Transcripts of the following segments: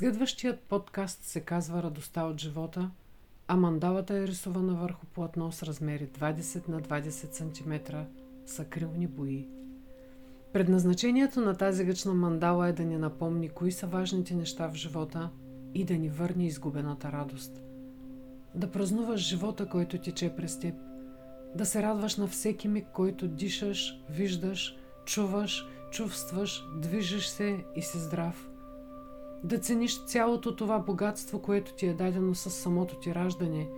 Следващият подкаст се казва Радостта от живота, а мандалата е рисувана върху платно с размери 20 на 20 см с акрилни бои. Предназначението на тази гъчна мандала е да ни напомни кои са важните неща в живота и да ни върне изгубената радост. Да празнуваш живота, който тече през теб. Да се радваш на всеки миг, който дишаш, виждаш, чуваш, чувстваш, движиш се и си здрав. Да цениш цялото това богатство, което ти е дадено с самото ти раждане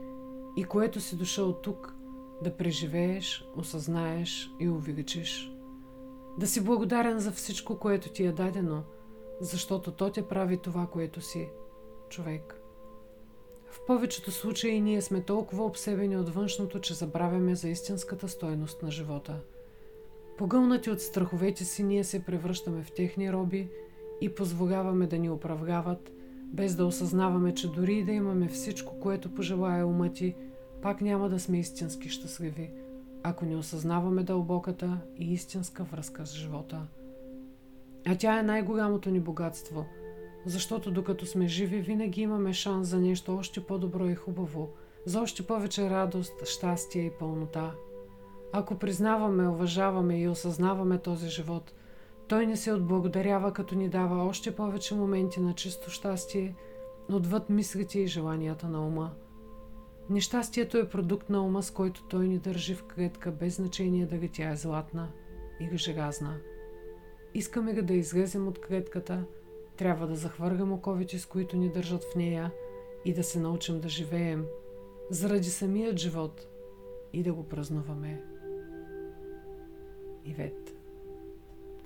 и което си дошъл тук да преживееш, осъзнаеш и увеличиш. Да си благодарен за всичко, което ти е дадено, защото то те прави това, което си човек. В повечето случаи ние сме толкова обсебени от външното, че забравяме за истинската стойност на живота. Погълнати от страховете си, ние се превръщаме в техни роби и позволяваме да ни управляват, без да осъзнаваме, че дори и да имаме всичко, което пожелая умът ти, пак няма да сме истински щастливи – ако не осъзнаваме дълбоката и истинска връзка с живота. А тя е най-голямото ни богатство, защото докато сме живи, винаги имаме шанс за нещо още по-добро и хубаво, за още повече радост, щастие и пълнота. Ако признаваме, уважаваме и осъзнаваме този живот, той ни се отблагодарява, като ни дава още повече моменти на чисто щастие, отвъд мислите и желанията на ума. Нещастието е продукт на ума, с който той ни държи в клетка, без значение дали тя е златна или желязна. Искаме ga да излезем от клетката, трябва да захвъргам оковите, с които ни държат в нея и да се научим да живеем заради самият живот и да го празнуваме. Ивет